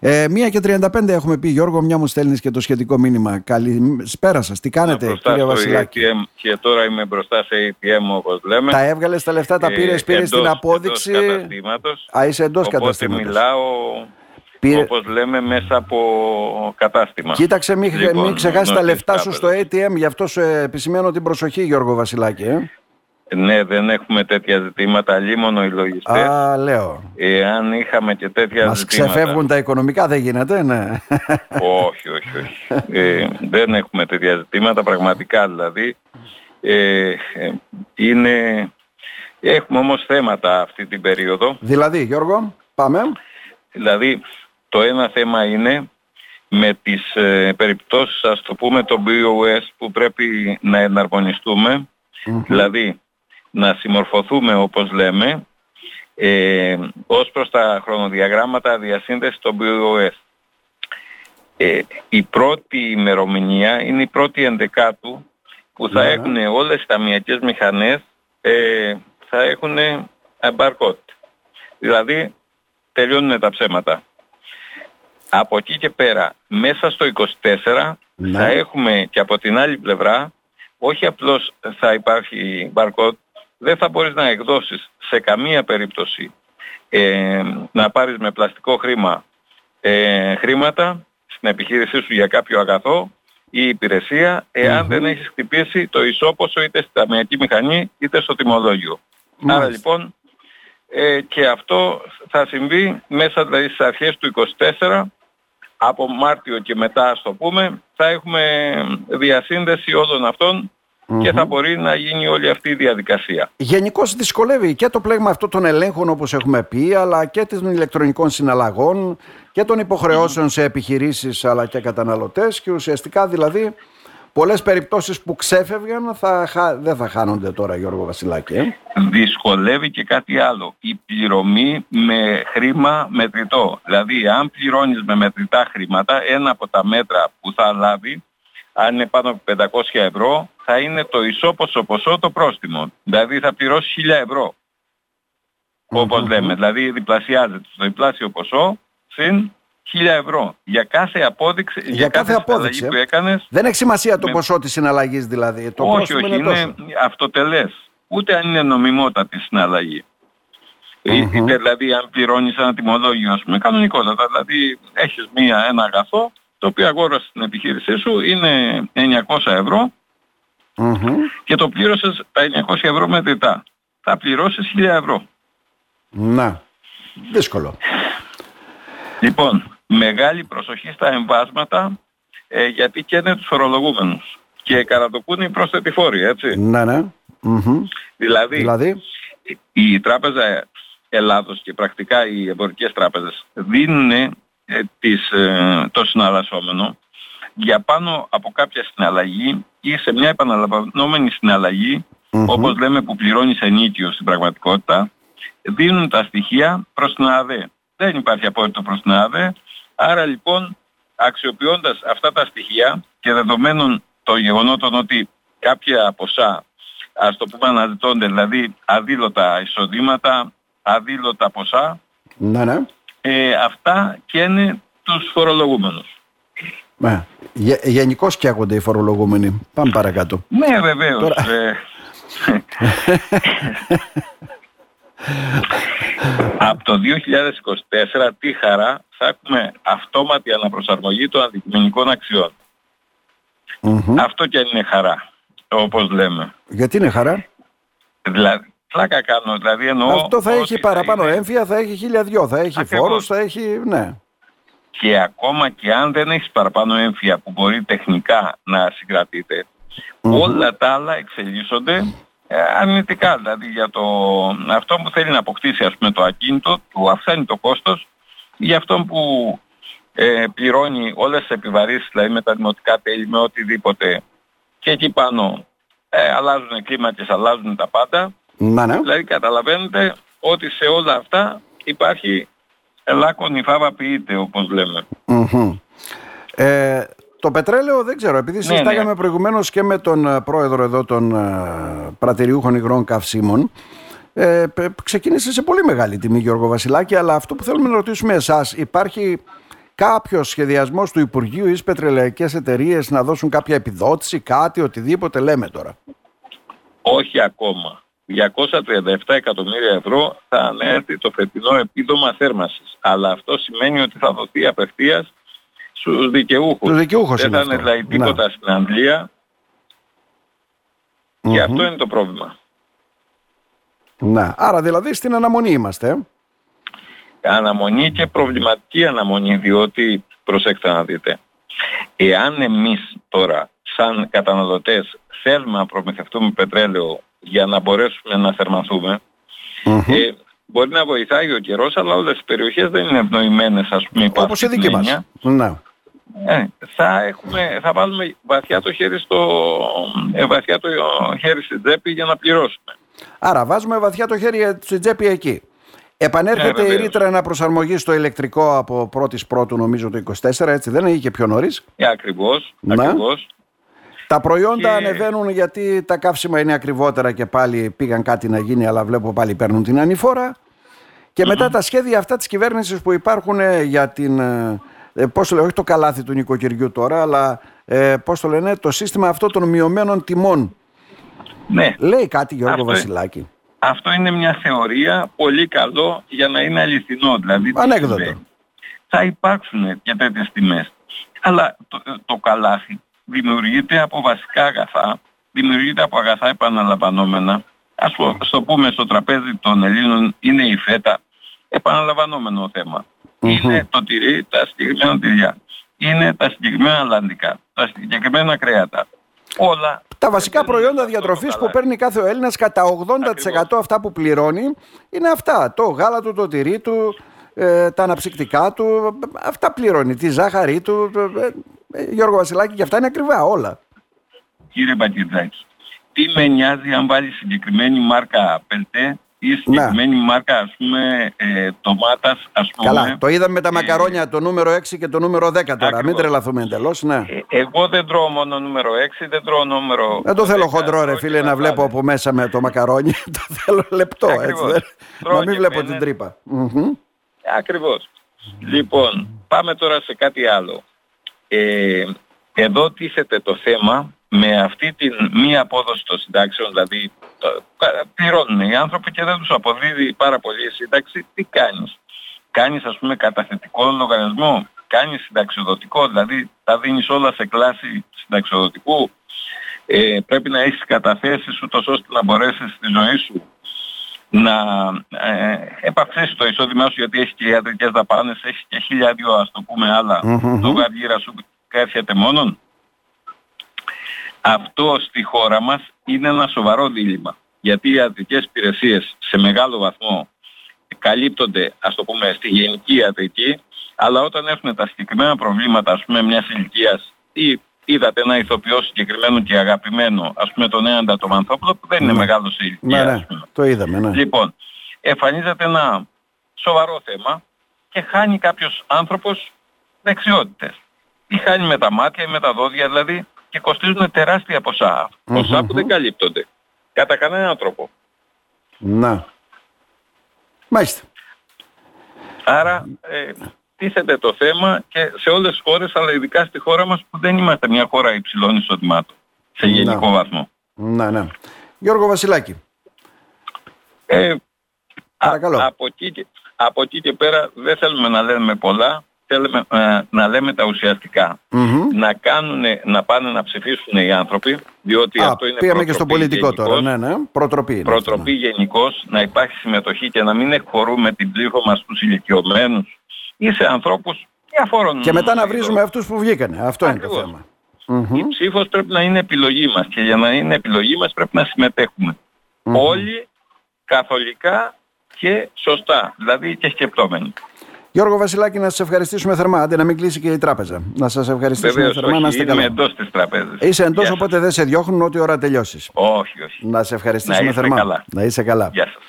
Ε, μία και 35 έχουμε πει, Γιώργο, μια μου στέλνεις και το σχετικό μήνυμα. Καλησπέρα σα. Τι κάνετε, κύριε Βασιλάκη; ATM, και τώρα είμαι μπροστά σε ATM, όπως λέμε. Τα έβγαλες τα λεφτά, τα πήρες, πήρες την απόδειξη. Α, είσαι εντός καταστήματος. μιλάω Πήρε... Όπως λέμε μέσα από κατάστημα. Κοίταξε μην, λοιπόν, μην ξεχάσεις τα λεφτά σου στο ATM, γι' αυτό σου επισημαίνω την προσοχή Γιώργο Βασιλάκη. Ε. Ναι, δεν έχουμε τέτοια ζητήματα, λίμωνο οι λογιστές. Α, λέω. Εάν είχαμε και τέτοια Μας ζητήματα... ξεφεύγουν τα οικονομικά, δεν γίνεται, ναι. όχι, όχι, όχι. Ε, δεν έχουμε τέτοια ζητήματα, πραγματικά δηλαδή. Ε, είναι... Έχουμε όμως θέματα αυτή την περίοδο. Δηλαδή, Γιώργο, πάμε. Δηλαδή, το ένα θέμα είναι με τις ε, περιπτώσεις, ας το πούμε, το BOS που πρέπει να εναρμονιστούμε, δηλαδή να συμμορφωθούμε όπως λέμε ε, ως προς τα χρονοδιαγράμματα διασύνδεσης των BOS. Ε, η πρώτη ημερομηνία είναι η πρώτη ενδεκάτου που θα έχουν όλες οι ταμιακές μηχανές ε, θα έχουν barcode. Δηλαδή τελειώνουν τα ψέματα. Από εκεί και πέρα, μέσα στο 24 ναι. θα έχουμε και από την άλλη πλευρά, όχι απλώς θα υπάρχει barcode, δεν θα μπορείς να εκδώσεις σε καμία περίπτωση ε, να πάρεις με πλαστικό χρήμα ε, χρήματα στην επιχείρησή σου για κάποιο αγαθό ή υπηρεσία δεν έχεις χτυπήσει το ισόποσο είτε στη ταμιακή μηχανή είτε στο τιμολόγιο. Άρα λοιπόν ε, και αυτό θα συμβεί μέσα δηλαδή στις αρχές του 24 από Μάρτιο και μετά ας το πούμε θα έχουμε διασύνδεση όλων αυτών και θα μπορεί να γίνει όλη αυτή η διαδικασία. Γενικώς δυσκολεύει και το πλέγμα αυτό των ελέγχων όπως έχουμε πει αλλά και των ηλεκτρονικών συναλλαγών και των υποχρεώσεων σε επιχειρήσεις αλλά και καταναλωτές και ουσιαστικά δηλαδή πολλές περιπτώσεις που ξέφευγαν θα, δεν θα χάνονται τώρα Γιώργο Βασιλάκη. Ε; Δυσκολεύει και κάτι άλλο. Η πληρωμή με χρήμα μετρητό. Δηλαδή αν πληρώνεις με μετρητά χρήματα ένα από τα μέτρα που θα λάβει αν είναι πάνω από 500 ευρώ θα είναι το ισόποσο ποσό το πρόστιμο. Δηλαδή θα πληρώσει 1000 ευρώ. Όπως λέμε. Δηλαδή διπλασιάζεται στο διπλάσιο ποσό συν 1000 ευρώ. Για κάθε απόδειξη, για, για κάθε, απόδειξη που έκανες... Δεν έχει σημασία το ποσό της συναλλαγής δηλαδή. Το όχι, όχι, είναι, είναι αυτοτελές. Ούτε αν είναι νομιμότατη συναλλαγή. Mm-hmm. Είτε δηλαδή αν πληρώνεις ένα τιμολόγιο, ας πούμε, κανονικότατα. Δηλαδή έχεις μία, ένα αγαθό, το οποίο αγόρασε στην επιχείρησή σου, είναι 900 ευρώ και το πλήρωσες τα 900 ευρώ μετρητά. Θα πληρώσεις 1000 ευρώ. Να, δύσκολο. Λοιπόν, μεγάλη προσοχή στα εμβάσματα ε, γιατί καίνε τους φορολογούμενους και καρατοκούν οι πρόσθετοι φόροι, έτσι. Ναι, ναι. Δηλαδή, δηλαδή, η Τράπεζα Ελλάδος και πρακτικά οι εμπορικές τράπεζες δίνουν ε, τις, ε, το συναλλασσόμενο για πάνω από κάποια συναλλαγή ή σε μια επαναλαμβανόμενη όπως λέμε που πληρώνει ενίκιο στην πραγματικότητα, δίνουν τα στοιχεία προς την ΑΔΕ. Δεν υπάρχει απόλυτο προς την ΑΔΕ, άρα λοιπόν αξιοποιώντας αυτά τα στοιχεία και δεδομένων των γεγονότων ότι κάποια ποσά ας το πούμε αναζητώνται, δηλαδή αδήλωτα εισοδήματα, αδήλωτα ποσά, ναι, ναι. Ε, αυτά και είναι τους φορολογούμενους. Ναι. Γενικώ καίγονται οι φορολογούμενοι. Πάμε παρακάτω. Ναι, βεβαίως. Τώρα... Ε. Από το 2024 τι χαρά θα έχουμε αυτόματη αναπροσαρμογή των αντικειμενικών Αυτό και αν είναι χαρά, όπως λέμε. Γιατί είναι χαρά; Δηλαδή, πλάκα κάνω, δηλαδή εννοώ... Αυτό θα έχει παραπάνω είναι... έμφυα, θα έχει χιλιαδιό, θα έχει Ακριβώς. φόρους, θα έχει... ναι και ακόμα και αν δεν έχεις παραπάνω έμφυα που μπορεί τεχνικά να συγκρατειτε όλα τα άλλα εξελίσσονται ε, αρνητικά. Δηλαδή για το, αυτό που θέλει να αποκτήσει ας πούμε το ακίνητο του αυξάνει το κόστος για αυτόν που ε, πληρώνει όλες τις επιβαρύσεις δηλαδή με τα δημοτικά τέλη με οτιδήποτε και εκεί πάνω ε, αλλάζουν κλίματες, αλλάζουν τα πάντα. Ναι. Δηλαδή καταλαβαίνετε ότι σε όλα αυτά υπάρχει ελάκων η φάβα ποιείται όπως Ε, το πετρέλαιο δεν ξέρω, επειδή ναι, συζητάγαμε ναι. προηγουμένως και με τον ε, πρόεδρο εδώ των ε, πρατηριούχων υγρών καυσίμων, ε, ξεκίνησε σε πολύ μεγάλη τιμή Γιώργο Βασιλάκη, αλλά αυτό που θέλουμε να ρωτήσουμε εσάς, υπάρχει κάποιος σχεδιασμός του Υπουργείου ή πετρελαϊκές εταιρείες να δώσουν κάποια επιδότηση, κάτι, οτιδήποτε λέμε τώρα; Όχι ακόμα. 237 εκατομμύρια ευρώ θα ανέρθει το φετινό επίδομα θέρμανσης. Αλλά αυτό σημαίνει ότι θα δοθεί απευθείας στους δικαιούχους. Τους δικαιούχους Δεν θα είναι δηλαδή τίποτα ναι. στην Αγγλία. Και αυτό είναι το πρόβλημα. Ναι. Άρα δηλαδή στην αναμονή είμαστε. ε. Αναμονή και προβληματική αναμονή διότι προσέξτε να δείτε. Εάν εμείς τώρα σαν καταναλωτές θέλουμε να προμηθευτούμε πετρέλαιο για να μπορέσουμε να θερμανθουμε ε, μπορεί να βοηθάει ο καιρός αλλά όλες οι περιοχές δεν είναι ευνοημένες ας πούμε υπό Όπως η αυτή την δική μας. έννοια. Ναι. Ε, θα, έχουμε, θα βάλουμε βαθιά το χέρι στο, ε, βαθιά το χέρι στην τσέπη για να πληρώσουμε. Άρα βάζουμε βαθιά το χέρι στην τσέπη εκεί. Επανέρχεται Ναι, η βεβαίως. ρήτρα αναπροσαρμογή στο ηλεκτρικό από 1η Πρώτου νομίζω το 24, έτσι δεν είναι ή και πιο νωρίς; Ε, ακριβώς, Ναι. ακριβώς. Τα προϊόντα Και- ανεβαίνουν γιατί τα καύσιμα είναι ακριβότερα και πάλι πήγαν κάτι να γίνει, αλλά βλέπω πάλι παίρνουν την ανηφόρα. Και μετά τα σχέδια αυτά της κυβέρνησης που υπάρχουν ε, για την. ε, ε, πώς το λέω, όχι το καλάθι του νοικοκυριού τώρα, αλλά ε, πώς το λένε, το σύστημα αυτό των μειωμένων τιμών. Ναι, Λέει κάτι Γιώργο Αυτό- Βασιλάκη. αυτό είναι μια θεωρία πολύ καλό για να είναι αληθινό. Δηλαδή, τι Ανέκδοτο. συμβαίνει. Θα υπάρξουν και τέτοιες τιμές. Αλλά το, το καλάθι δημιουργείται από βασικά αγαθά, δημιουργείται από αγαθά επαναλαμβανόμενα. Ας το, ας το πούμε στο τραπέζι των Ελλήνων είναι η φέτα, επαναλαμβανόμενο θέμα. Είναι το τυρί, τα συγκεκριμένα τυριά. Είναι τα συγκεκριμένα λαντικά, τα συγκεκριμένα κρέατα. Όλα Τα βασικά μπαίνουν προϊόντα σε αυτό το διατροφής που καλάθι. παίρνει κάθε ο Έλληνας κατά 80% αυτά που πληρώνει είναι αυτά. Το γάλα του, το τυρί του, ε, τα αναψυκτικά του, αυτά πληρώνει. Τη ζάχαρη του. ε, ε, Γιώργο Βασιλάκη και αυτά είναι ακριβά όλα. κύριε Μπακετζάκη, τι με νοιάζει αν βάλει συγκεκριμένη μάρκα πελτέ ή συγκεκριμένη μάρκα ας πούμε ε, ντομάτας ας πούμε. Καλά, το είδαμε με τα Ε, μακαρόνια το νούμερο 6 και το νούμερο 10 τώρα. Μην Ακριβώς. τρελαθούμε εντελώς, ναι. ε, εγώ δεν τρώω μόνο νούμερο 6, δεν τρώω νούμερο Δεν το θέλω 10, χοντρό ρε τρώω φίλε και να βλέπω μπατάδες. από μέσα με το μακαρόνι. το θέλω λεπτό έτσι. Ακριβώς. δεν- Τρώω Να μην και βλέπω πένε. την τρύπα. Μμμ. Ακριβώς. Λοιπόν, πάμε τώρα σε κάτι άλλο. Ε, εδώ τίθεται το θέμα με αυτή την μη απόδοση των συντάξεων, δηλαδή το- κα- πληρώνουν οι άνθρωποι και δεν τους αποδίδει πάρα πολύ η σύνταξη, τι κάνεις; Κάνεις ας πούμε καταθετικό λογαριασμό, κάνεις συνταξιοδοτικό, δηλαδή τα δίνεις όλα σε κλάση συνταξιοδοτικού; Ε, πρέπει να έχεις καταθέσεις ούτως ώστε να μπορέσεις στη ζωή σου να ε, επαυξήσει το εισόδημά σου γιατί έχει και ιατρικές δαπάνες, έχει και χίλια δυο ας το πούμε άλλα Μμμ. το γαργύρα σου έρχεται μόνον. Αυτό στη χώρα μας είναι ένα σοβαρό δίλημα. Γιατί οι ιατρικές υπηρεσίες σε μεγάλο βαθμό καλύπτονται, ας το πούμε, στη γενική ιατρική, αλλά όταν έχουν τα συγκεκριμένα προβλήματα, ας πούμε, μιας ηλικίας ή είδατε ένα ηθοποιό συγκεκριμένο και αγαπημένο, ας πούμε τον Έαντα το Μανθόπουλο, που δεν είναι Ναι. μεγάλος σε ηλικία, Ναι, ας ναι, πούμε. το είδαμε, ναι. Λοιπόν, εμφανίζεται ένα σοβαρό θέμα και χάνει κάποιος άνθρωπος δεξιότητες. Ή χάνει με τα μάτια ή με τα δόντια δηλαδή και κοστίζουν τεράστια ποσά. Ποσά που δεν καλύπτονται. Κατά κανέναν τρόπο. Να. Μάλιστα. Άρα ε, τίθεται το θέμα και σε όλες τις χώρες αλλά ειδικά στη χώρα μας που δεν είμαστε μια χώρα υψηλών εισοδημάτων. Σε Να. γενικό βαθμό. Ναι, ναι. Γιώργο Βασιλάκη. Ε, Παρακαλώ. α- από, εκεί και, από εκεί και πέρα δεν θέλουμε να λέμε πολλά, θέλουμε ε, να λέμε τα ουσιαστικά. Μμμ. Να, κάνουν, να πάνε να ψηφίσουν οι άνθρωποι, διότι Α, αυτό είναι πήγαμε και στο προτροπή πολιτικό τώρα. γενικώς. Ναι, ναι. Προτροπή. είναι Προτροπή γενικώς, να υπάρχει συμμετοχή και να μην εκχωρούμε την ψήφο μας στους ηλικιωμένους ή σε ανθρώπους διαφόρων... αυτό. Και μετά να βρίζουμε αυτούς που βγήκανε. Αυτό είναι το Ακριβώς. θέμα. Μμμ. Η ψήφος πρέπει να είναι επιλογή μας και για να είναι επιλογή μας πρέπει να συμμετέχουμε. Όλοι καθολικά και σωστά, δηλαδή και σκεπτόμενοι. Γιώργο Βασιλάκη, να σας ευχαριστήσουμε θερμά. Άντε να μην κλείσει και η τράπεζα. Να σας ευχαριστήσουμε Βεβαίως, θερμά όχι, να είστε είμαι καλά. εντός της τραπέζας. Είσαι εντός, Γεια σας. οπότε δεν σε διώχνουν ό,τι ώρα τελειώσεις. Όχι, όχι. Να σε ευχαριστήσουμε Να είστε θερμά. καλά. Να είσαι καλά. Γεια σας.